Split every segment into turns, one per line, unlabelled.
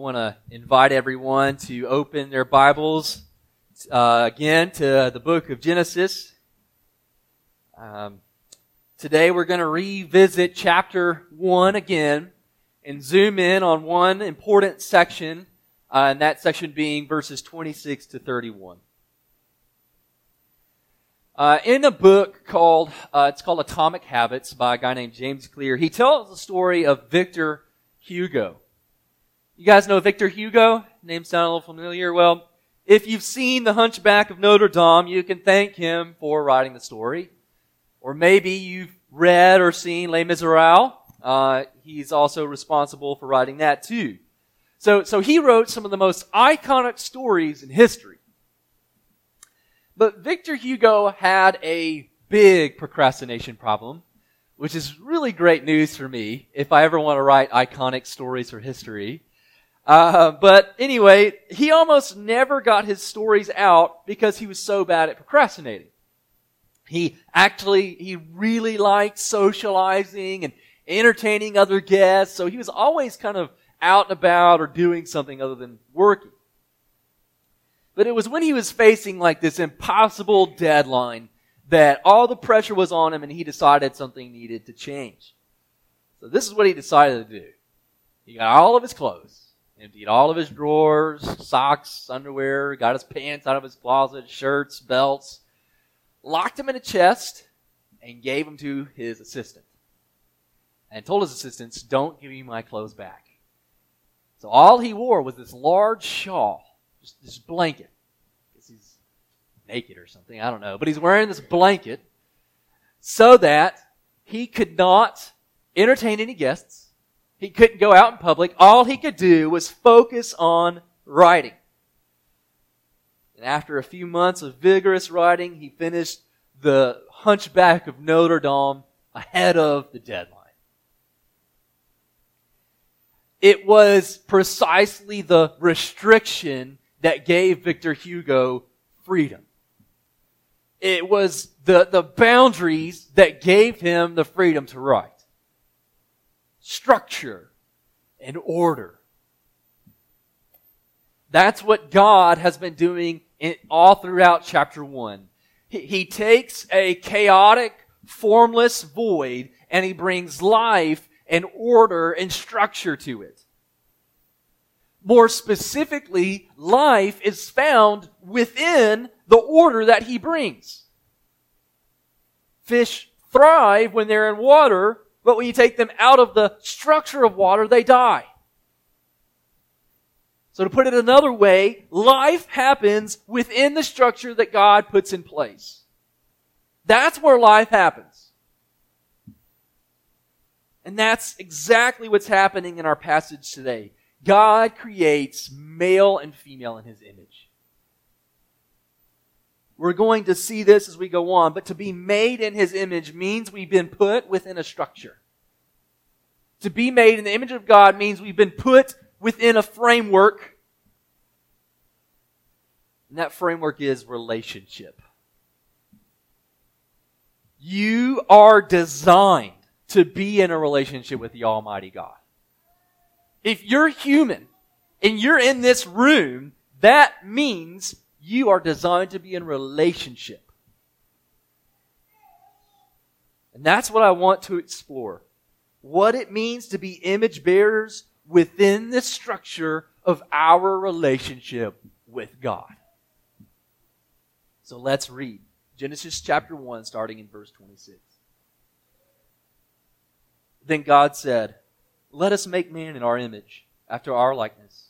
want to invite everyone to open their Bibles uh, again to the book of Genesis. Um, today we're going to revisit chapter 1 again and zoom in on one important section, uh, and that section being verses 26 to 31. Uh, in a book called, uh, it's called Atomic Habits by a guy named James Clear, he tells the story of Victor Hugo. You guys know Victor Hugo? Name sound a little familiar? Well, if you've seen The Hunchback of Notre Dame, you can thank him for writing the story. Or maybe you've read or seen Les Miserables. Uh, he's also responsible for writing that too. So, so he wrote some of the most iconic stories in history. But Victor Hugo had a big procrastination problem, which is really great news for me if I ever want to write iconic stories for history. Uh, but anyway, he almost never got his stories out because he was so bad at procrastinating. He actually, he really liked socializing and entertaining other guests, so he was always kind of out and about or doing something other than working. But it was when he was facing like this impossible deadline that all the pressure was on him and he decided something needed to change. So this is what he decided to do. He got all of his clothes emptied all of his drawers, socks, underwear, got his pants out of his closet, shirts, belts, locked them in a chest, and gave them to his assistant. And told his assistants, don't give me my clothes back. So all he wore was this large shawl, just this blanket. Guess he's naked or something, I don't know. But he's wearing this blanket so that he could not entertain any guests he couldn't go out in public. All he could do was focus on writing. And after a few months of vigorous writing, he finished the Hunchback of Notre Dame ahead of the deadline. It was precisely the restriction that gave Victor Hugo freedom. It was the, the boundaries that gave him the freedom to write structure and order. That's what God has been doing in, all throughout chapter 1. He, he takes a chaotic, formless void and he brings life and order and structure to it. More specifically, life is found within the order that he brings. Fish thrive when they're in water but when you take them out of the structure of water, they die. So to put it another way, life happens within the structure that God puts in place. That's where life happens. And that's exactly what's happening in our passage today. God creates male and female in his image. We're going to see this as we go on, but to be made in his image means we've been put within a structure. To be made in the image of God means we've been put within a framework. And that framework is relationship. You are designed to be in a relationship with the Almighty God. If you're human and you're in this room, that means you are designed to be in relationship. And that's what I want to explore. What it means to be image bearers within the structure of our relationship with God. So let's read Genesis chapter 1, starting in verse 26. Then God said, Let us make man in our image, after our likeness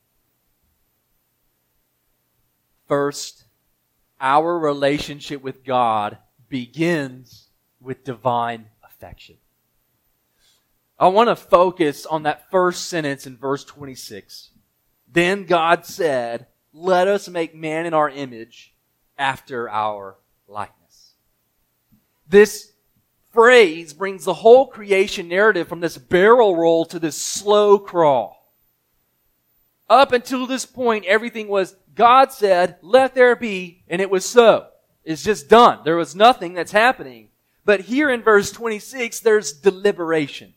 First, our relationship with God begins with divine affection. I want to focus on that first sentence in verse 26. Then God said, Let us make man in our image after our likeness. This phrase brings the whole creation narrative from this barrel roll to this slow crawl. Up until this point, everything was God said, let there be, and it was so. It's just done. There was nothing that's happening. But here in verse 26, there's deliberation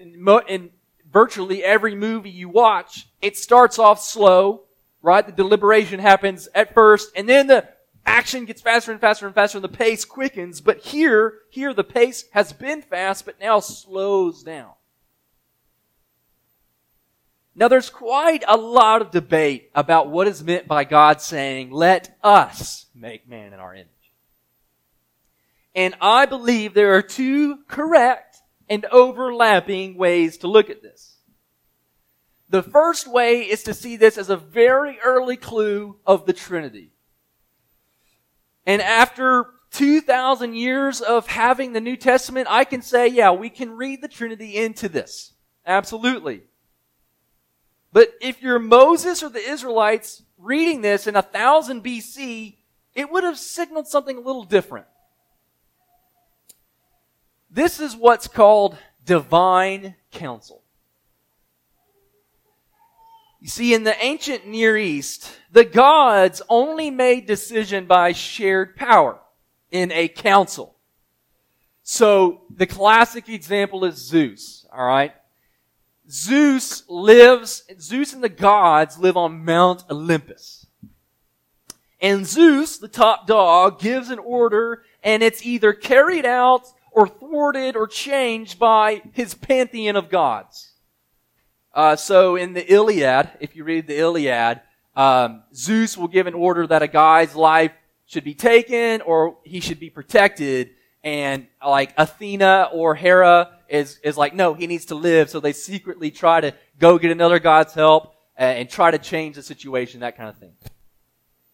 in, mo- in virtually every movie you watch, it starts off slow, right? The deliberation happens at first, and then the action gets faster and faster and faster, and the pace quickens. But here, here the pace has been fast, but now slows down. Now there's quite a lot of debate about what is meant by God saying, let us make man in our image. And I believe there are two correct and overlapping ways to look at this. The first way is to see this as a very early clue of the Trinity. And after 2,000 years of having the New Testament, I can say, yeah, we can read the Trinity into this. Absolutely. But if you're Moses or the Israelites reading this in 1000 BC, it would have signaled something a little different. This is what's called divine council. You see, in the ancient Near East, the gods only made decision by shared power in a council. So the classic example is Zeus, alright? Zeus lives, Zeus and the gods live on Mount Olympus. And Zeus, the top dog, gives an order and it's either carried out or thwarted or changed by his pantheon of gods. Uh, so in the Iliad, if you read the Iliad, um, Zeus will give an order that a guy's life should be taken or he should be protected, and like Athena or Hera is is like, no, he needs to live. So they secretly try to go get another god's help and, and try to change the situation, that kind of thing.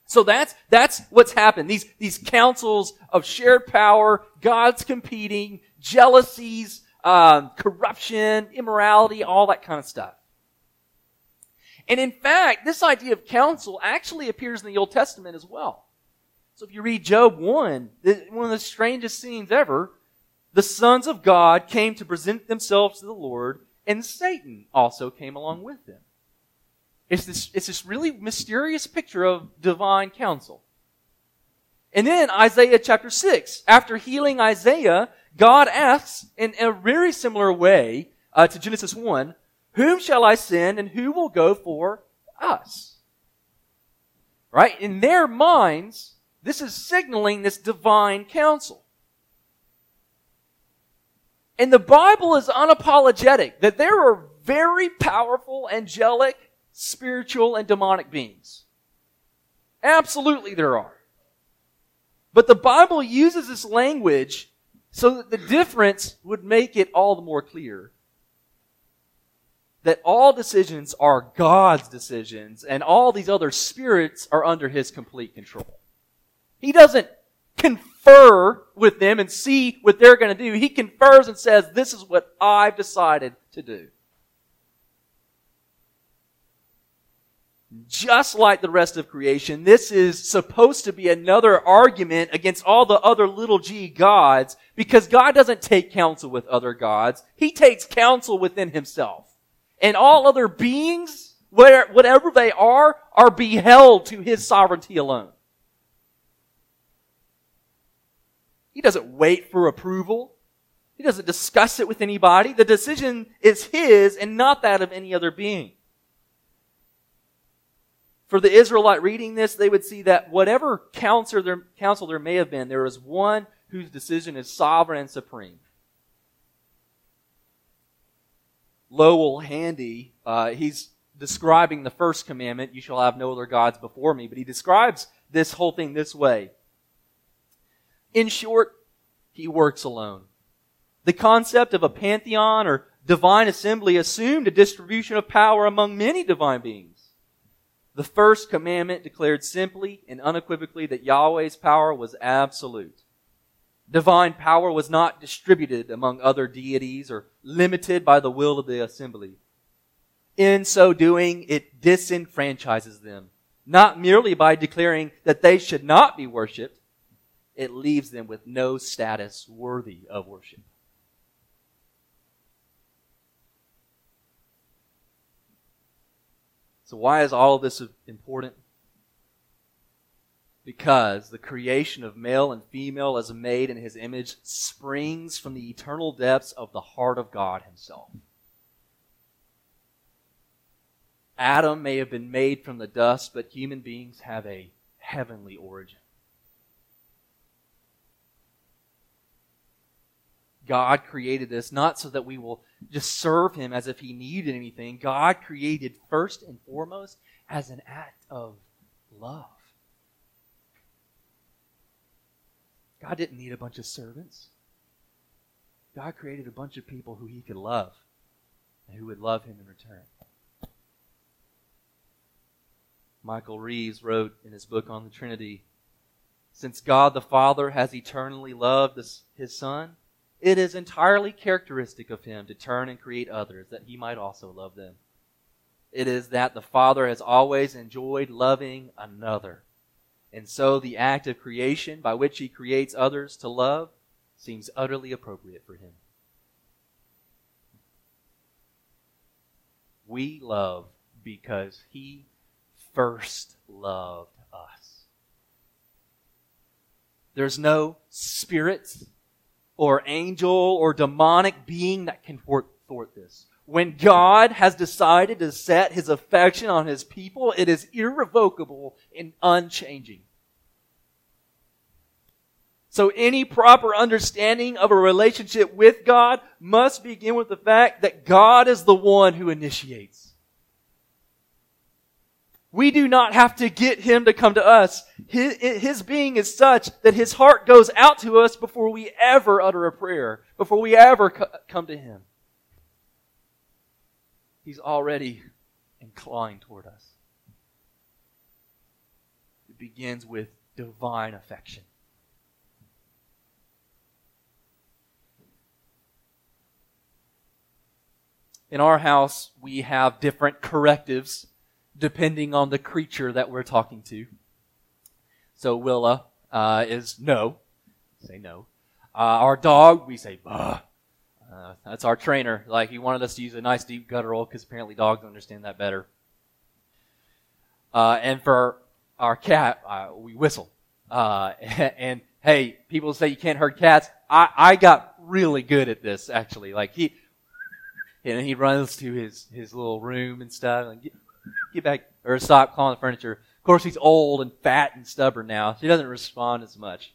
So that's, that's what's happened. These, these councils of shared power, gods competing, jealousies, um, corruption, immorality, all that kind of stuff. And in fact, this idea of council actually appears in the Old Testament as well. So if you read Job 1, one of the strangest scenes ever, the sons of God came to present themselves to the Lord, and Satan also came along with them. It's this, it's this really mysterious picture of divine council. And then Isaiah chapter 6, after healing Isaiah, God asks in a very similar way uh, to Genesis 1, whom shall I send and who will go for us? Right? In their minds, this is signaling this divine council. And the Bible is unapologetic that there are very powerful angelic spiritual and demonic beings. Absolutely there are. But the Bible uses this language so that the difference would make it all the more clear that all decisions are God's decisions and all these other spirits are under His complete control. He doesn't confer with them and see what they're going to do. He confers and says, this is what I've decided to do. just like the rest of creation, this is supposed to be another argument against all the other little g gods because God doesn't take counsel with other gods. He takes counsel within himself. And all other beings, whatever they are, are beheld to his sovereignty alone. He doesn't wait for approval. He doesn't discuss it with anybody. The decision is his and not that of any other being. For the Israelite reading this, they would see that whatever counsel there, counsel there may have been, there is one whose decision is sovereign and supreme. Lowell Handy, uh, he's describing the first commandment, you shall have no other gods before me, but he describes this whole thing this way. In short, he works alone. The concept of a pantheon or divine assembly assumed a distribution of power among many divine beings. The first commandment declared simply and unequivocally that Yahweh's power was absolute. Divine power was not distributed among other deities or limited by the will of the assembly. In so doing, it disenfranchises them, not merely by declaring that they should not be worshiped, it leaves them with no status worthy of worship. So, why is all this important? Because the creation of male and female as a made in his image springs from the eternal depths of the heart of God himself. Adam may have been made from the dust, but human beings have a heavenly origin. God created this not so that we will just serve Him as if He needed anything. God created first and foremost as an act of love. God didn't need a bunch of servants. God created a bunch of people who He could love and who would love Him in return. Michael Reeves wrote in his book on the Trinity Since God the Father has eternally loved His Son, it is entirely characteristic of him to turn and create others that he might also love them. It is that the Father has always enjoyed loving another. And so the act of creation by which he creates others to love seems utterly appropriate for him. We love because he first loved us. There's no spirits or angel or demonic being that can thwart, this. When God has decided to set his affection on his people, it is irrevocable and unchanging. So any proper understanding of a relationship with God must begin with the fact that God is the one who initiates. We do not have to get him to come to us. His, his, being is such that his heart goes out to us before we ever utter a prayer, before we ever come to him. He's already inclined toward us. It begins with divine affection. In our house, we have different correctives depending on the creature that we're talking to. So Willa uh, is no. Say no. Uh, our dog, we say bah. Uh, that's our trainer. Like he wanted us to use a nice deep guttural because apparently dogs understand that better. Uh, and for our cat, uh, we whistle. Uh, and, hey, people say you can't hurt cats. I, I got really good at this actually. Like he, and he runs to his his little room and stuff. And get back, or stop calling the furniture. Of course, he's old and fat and stubborn now, She doesn't respond as much.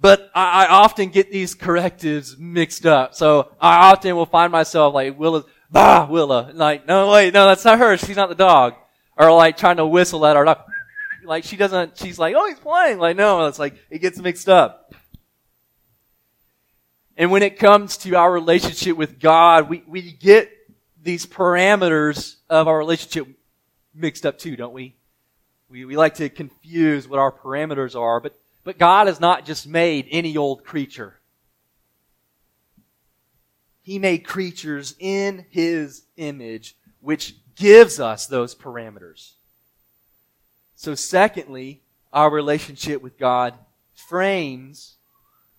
But I, I often get these correctives mixed up. So I often will find myself like, Willa, bah, Willa. Like, no, wait, no, that's not her. She's not the dog. Or like trying to whistle at our dog. Like she doesn't, she's like, oh, he's playing. Like, no, it's like, it gets mixed up. And when it comes to our relationship with God, we, we get these parameters of our relationship mixed up too, don't we? We, we like to confuse what our parameters are, but, but God has not just made any old creature. He made creatures in His image, which gives us those parameters. So secondly, our relationship with God frames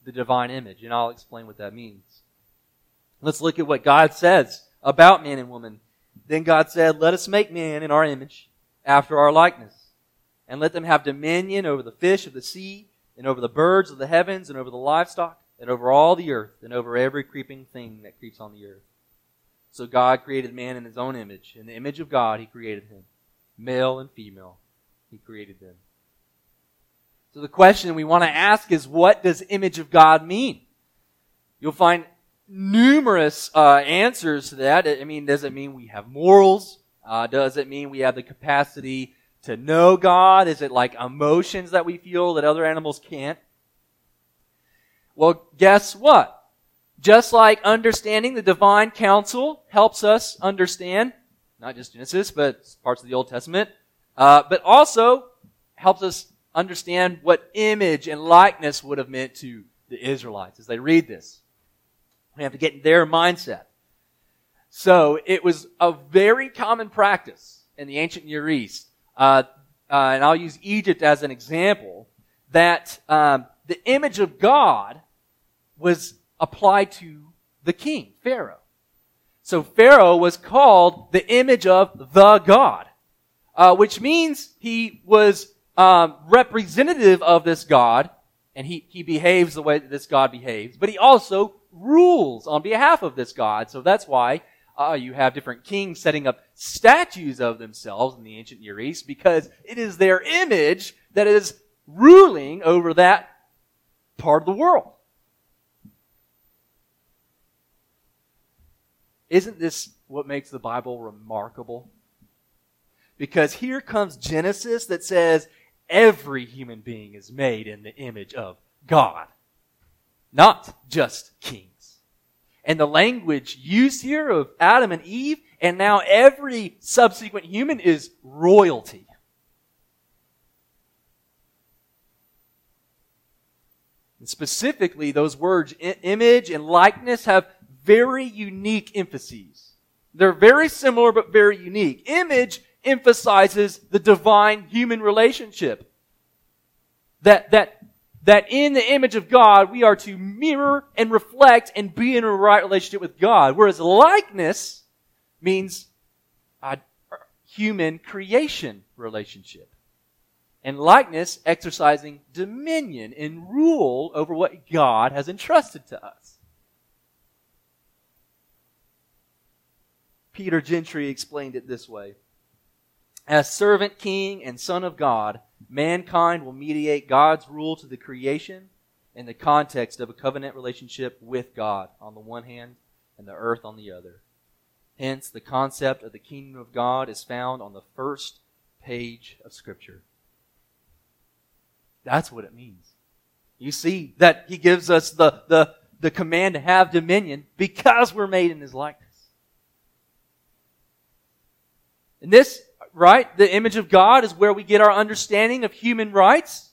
the divine image, and I'll explain what that means. Let's look at what God says about man and woman. Then God said, Let us make man in our image, after our likeness, and let them have dominion over the fish of the sea, and over the birds of the heavens, and over the livestock, and over all the earth, and over every creeping thing that creeps on the earth. So God created man in his own image. In the image of God, he created him. Male and female, he created them. So the question we want to ask is, what does image of God mean? You'll find numerous uh, answers to that. I mean, does it mean we have morals? Uh, does it mean we have the capacity to know God? Is it like emotions that we feel that other animals can't? Well, guess what? Just like understanding the divine council helps us understand not just Genesis, but parts of the Old Testament, uh, but also helps us understand what image and likeness would have meant to the Israelites as they read this. We have to get their mindset. So it was a very common practice in the ancient Near East, uh, uh, and I'll use Egypt as an example, that um, the image of God was applied to the king, Pharaoh. So Pharaoh was called the image of the God, uh, which means he was um, representative of this God, and he, he behaves the way that this God behaves, but he also rules on behalf of this God. So that's why uh, you have different kings setting up statues of themselves in the ancient Near East, because it is their image that is ruling over that part of the world. Isn't this what makes the Bible remarkable? Because here comes Genesis that says every human being is made in the image of God, not just kings. And the language used here of Adam and Eve, and now every subsequent human is royalty. And specifically, those words, image and likeness, have very unique emphases. They're very similar but very unique. Image emphasizes the divine human relationship. That, that, that in the image of God, we are to mirror and reflect and be in a right relationship with God. Whereas likeness means a human creation relationship. And likeness exercising dominion and rule over what God has entrusted to us. Peter Gentry explained it this way As servant king and son of God, mankind will mediate God's rule to the creation in the context of a covenant relationship with God on the one hand and the earth on the other. Hence, the concept of the kingdom of God is found on the first page of Scripture. That's what it means. You see that he gives us the, the, the command to have dominion because we're made in his likeness. And this, right, the image of God is where we get our understanding of human rights.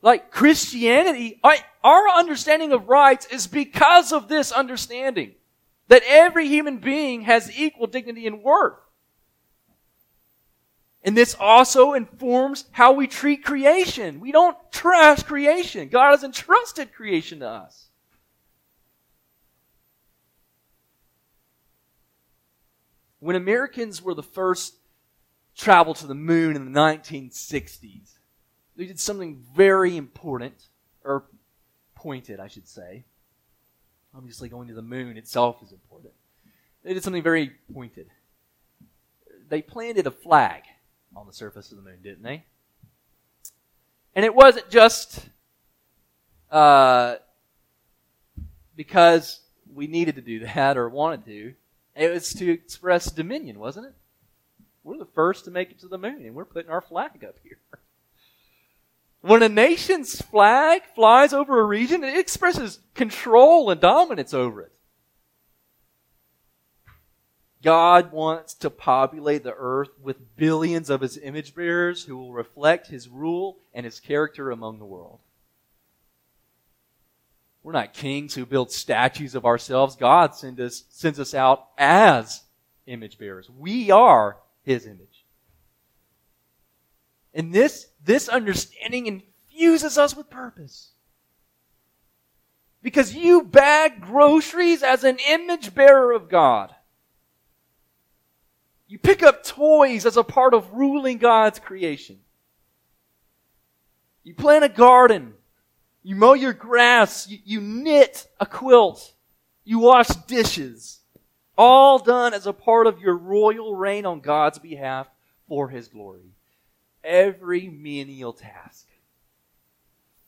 Like Christianity, our understanding of rights is because of this understanding. That every human being has equal dignity and worth. And this also informs how we treat creation. We don't trash creation. God has entrusted creation to us. When Americans were the first travel to the moon in the 1960s. They did something very important, or pointed, I should say. Obviously, going to the moon itself is important. They did something very pointed. They planted a flag on the surface of the moon, didn't they? And it wasn't just uh, because we needed to do that or wanted to. It was to express dominion, wasn't it? We're the first to make it to the moon, and we're putting our flag up here. When a nation's flag flies over a region, it expresses control and dominance over it. God wants to populate the earth with billions of his image bearers who will reflect his rule and his character among the world. We're not kings who build statues of ourselves. God send us, sends us out as image bearers. We are his image. And this, this understanding infuses us with purpose. Because you bag groceries as an image bearer of God. You pick up toys as a part of ruling God's creation. You plant a garden. You mow your grass. You, you knit a quilt. You wash dishes. All done as a part of your royal reign on God's behalf for his glory. Every menial task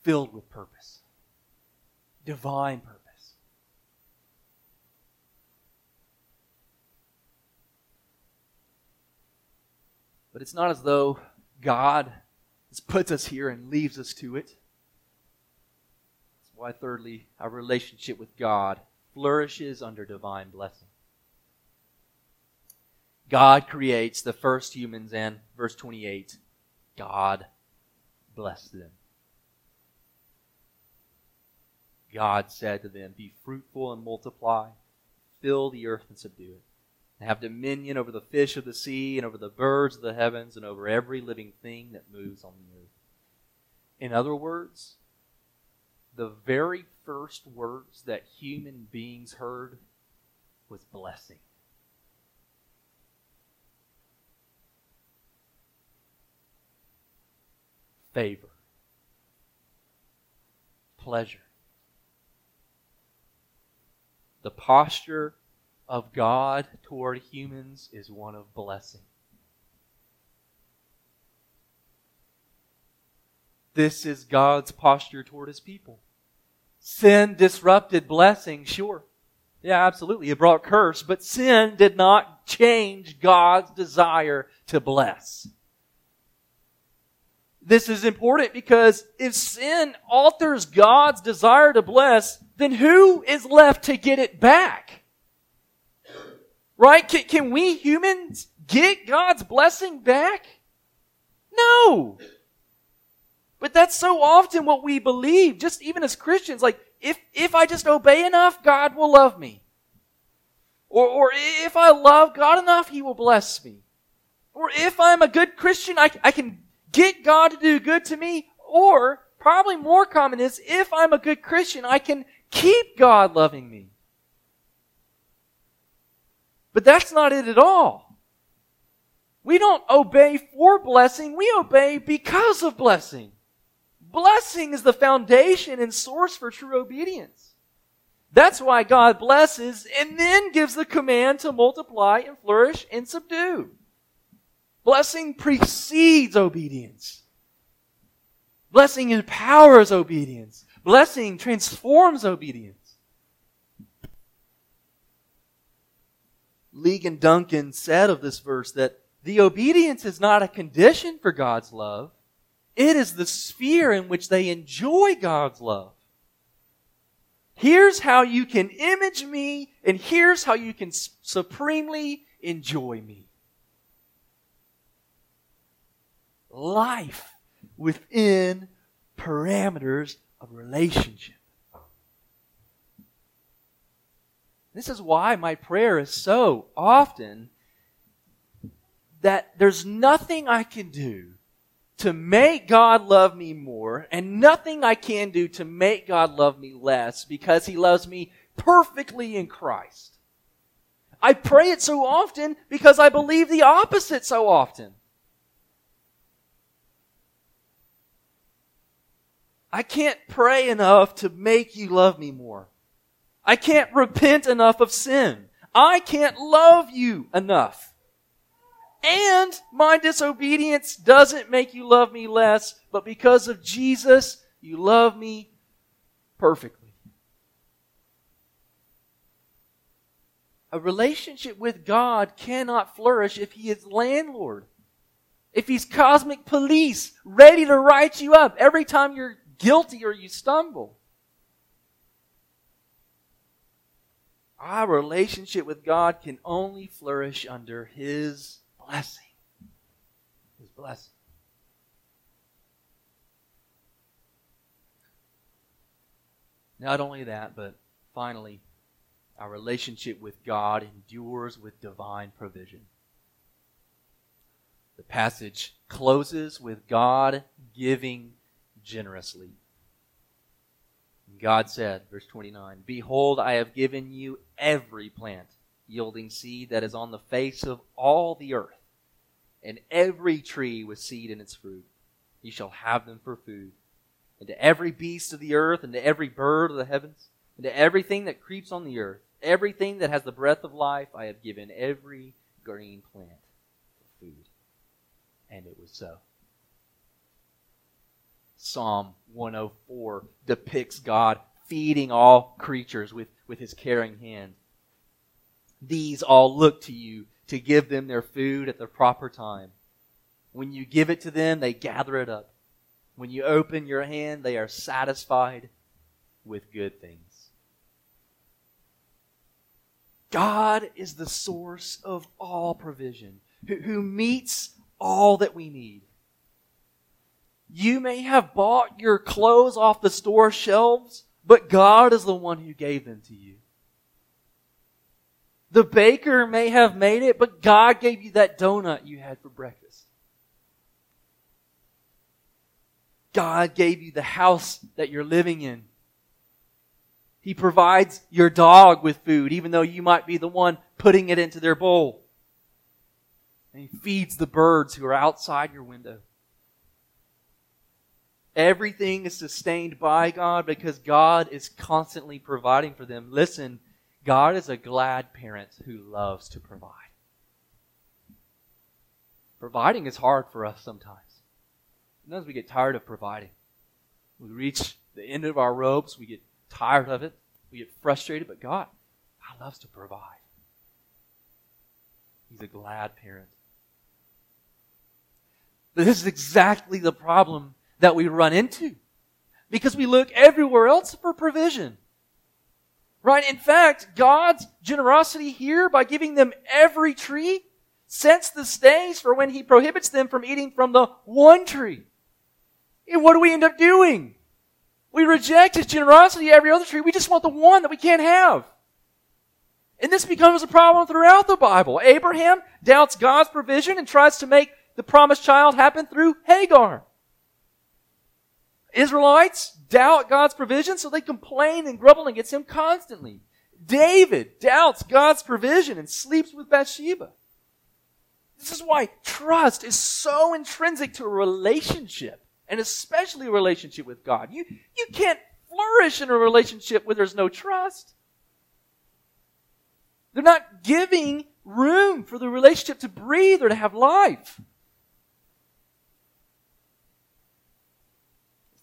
filled with purpose, divine purpose. But it's not as though God puts us here and leaves us to it. That's why, thirdly, our relationship with God flourishes under divine blessing. God creates the first humans, and verse 28, God blessed them. God said to them, Be fruitful and multiply, fill the earth and subdue it, and have dominion over the fish of the sea, and over the birds of the heavens, and over every living thing that moves on the earth. In other words, the very first words that human beings heard was blessing. Favor. Pleasure the posture of God toward humans is one of blessing. This is God's posture toward his people. Sin disrupted blessing, sure. Yeah, absolutely. It brought curse, but sin did not change God's desire to bless. This is important because if sin alters God's desire to bless, then who is left to get it back? Right? Can, can we humans get God's blessing back? No. But that's so often what we believe, just even as Christians. Like, if, if I just obey enough, God will love me. Or, or if I love God enough, He will bless me. Or if I'm a good Christian, I, I can get God to do good to me. Or, probably more common is, if I'm a good Christian, I can keep God loving me. But that's not it at all. We don't obey for blessing, we obey because of blessing. Blessing is the foundation and source for true obedience. That's why God blesses and then gives the command to multiply and flourish and subdue. Blessing precedes obedience. Blessing empowers obedience. Blessing transforms obedience. Ligon Duncan said of this verse that the obedience is not a condition for God's love. It is the sphere in which they enjoy God's love. Here's how you can image me, and here's how you can supremely enjoy me. Life within parameters of relationship. This is why my prayer is so often that there's nothing I can do to make God love me more and nothing I can do to make God love me less because he loves me perfectly in Christ. I pray it so often because I believe the opposite so often. I can't pray enough to make you love me more. I can't repent enough of sin. I can't love you enough. And my disobedience doesn't make you love me less, but because of Jesus, you love me perfectly. A relationship with God cannot flourish if He is landlord. If He's cosmic police, ready to write you up every time you're guilty or you stumble. Our relationship with God can only flourish under His blessing. His blessing. Not only that, but finally, our relationship with God endures with divine provision. The passage closes with God giving generously. God said, verse 29, Behold, I have given you every plant yielding seed that is on the face of all the earth, and every tree with seed in its fruit. You shall have them for food. And to every beast of the earth, and to every bird of the heavens, and to everything that creeps on the earth, everything that has the breath of life, I have given every green plant for food. And it was so. Psalm 104 depicts God feeding all creatures with, with his caring hand. These all look to you to give them their food at the proper time. When you give it to them, they gather it up. When you open your hand, they are satisfied with good things. God is the source of all provision, who, who meets all that we need. You may have bought your clothes off the store shelves, but God is the one who gave them to you. The baker may have made it, but God gave you that donut you had for breakfast. God gave you the house that you're living in. He provides your dog with food, even though you might be the one putting it into their bowl. And He feeds the birds who are outside your window. Everything is sustained by God because God is constantly providing for them. Listen, God is a glad parent who loves to provide. Providing is hard for us sometimes. Sometimes we get tired of providing. We reach the end of our ropes, we get tired of it, we get frustrated, but God, God loves to provide. He's a glad parent. But this is exactly the problem that we run into because we look everywhere else for provision. Right? In fact, God's generosity here by giving them every tree sets the stage for when He prohibits them from eating from the one tree. And what do we end up doing? We reject His generosity every other tree. We just want the one that we can't have. And this becomes a problem throughout the Bible. Abraham doubts God's provision and tries to make the promised child happen through Hagar. Israelites doubt God's provision, so they complain and grumble against him constantly. David doubts God's provision and sleeps with Bathsheba. This is why trust is so intrinsic to a relationship, and especially a relationship with God. You, you can't flourish in a relationship where there's no trust. They're not giving room for the relationship to breathe or to have life.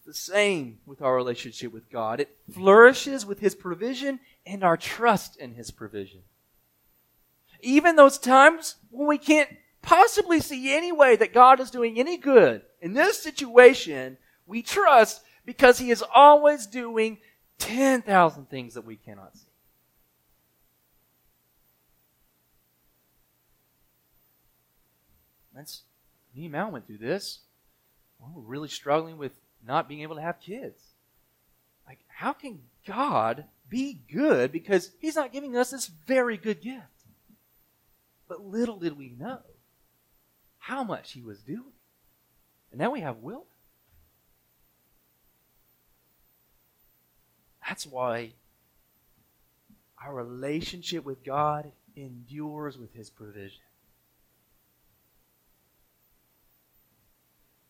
The same with our relationship with God. It flourishes with His provision and our trust in His provision. Even those times when we can't possibly see any way that God is doing any good, in this situation, we trust because He is always doing 10,000 things that we cannot see. That's me and Mal went through this. we're really struggling with not being able to have kids. Like, how can God be good because He's not giving us this very good gift? But little did we know how much He was doing. And now we have Will. That's why our relationship with God endures with His provision.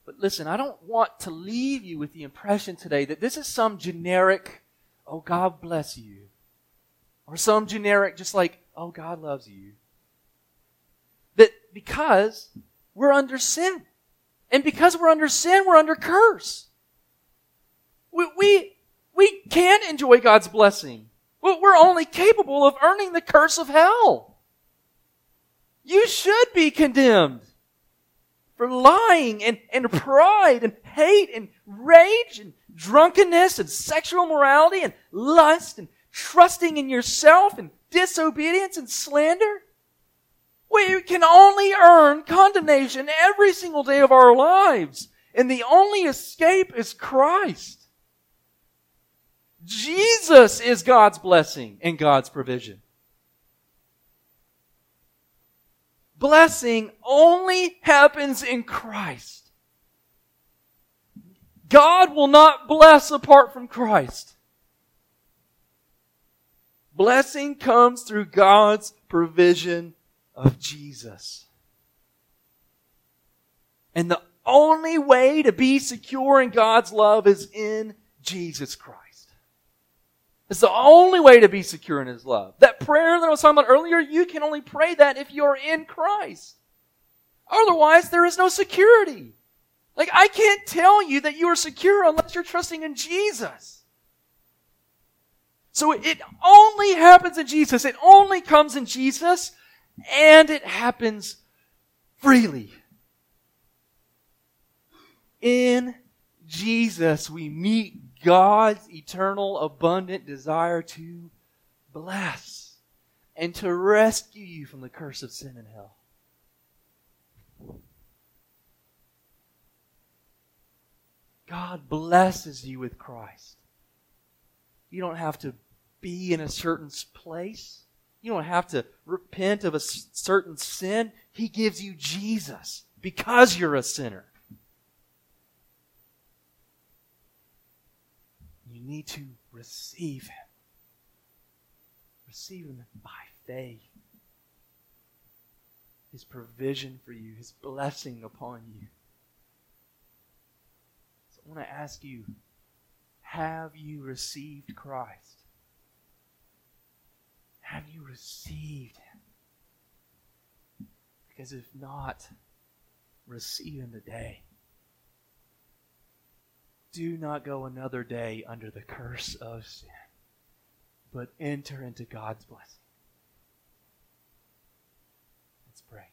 But listen, I don't want to leave you with the impression today that this is some generic, oh, God bless you. Or some generic, just like, oh, God loves you. That because we're under sin. And because we're under sin, we're under curse. We, we, we can't enjoy God's blessing. We're only capable of earning the curse of hell. You should be condemned for lying and, and pride and hate and rage and drunkenness and sexual morality and lust and trusting in yourself and disobedience and slander. We can only earn condemnation every single day of our lives. And the only escape is Christ. Jesus is God's blessing and God's provision. Blessing only happens in Christ. God will not bless apart from Christ. Blessing comes through God's provision of Jesus. And the only way to be secure in God's love is in Jesus Christ. It's the only way to be secure in His love. That prayer that I was talking about earlier, you can only pray that if you're in Christ. Otherwise, there is no security. Like, I can't tell you that you are secure unless you're trusting in Jesus. So it only happens in Jesus. It only comes in Jesus, and it happens freely. In Jesus, we meet God's eternal, abundant desire to bless and to rescue you from the curse of sin and hell. God blesses you with Christ. You don't have to be in a certain place. You don't have to repent of a certain sin. He gives you Jesus because you're a sinner. You need to receive Him. Receive Him by faith. His provision for you, His blessing upon you. So I want to ask you have you received Christ? Have you received Him? Because if not, receive Him today. Do not go another day under the curse of sin, but enter into God's blessing. Let's pray.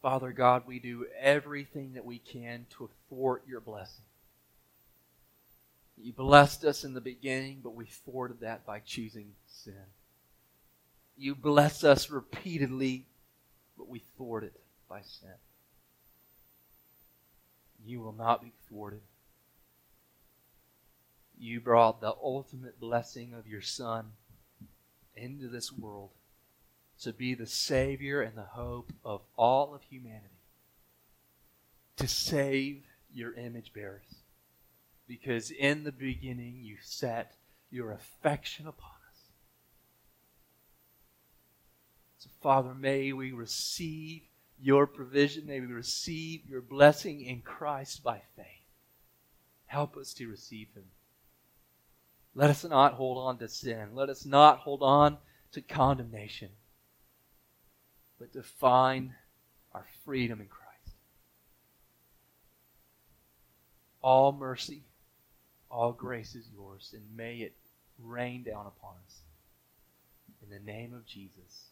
Father God, we do everything that we can to thwart your blessing. You blessed us in the beginning, but we thwarted that by choosing sin. You bless us repeatedly, but we thwart it by sin. You will not be thwarted. You brought the ultimate blessing of your Son into this world to be the Savior and the hope of all of humanity, to save your image bearers. Because in the beginning you set your affection upon us. So, Father, may we receive your provision. May we receive your blessing in Christ by faith. Help us to receive Him. Let us not hold on to sin. Let us not hold on to condemnation but to find our freedom in Christ. All mercy, all grace is yours, and may it rain down upon us. In the name of Jesus.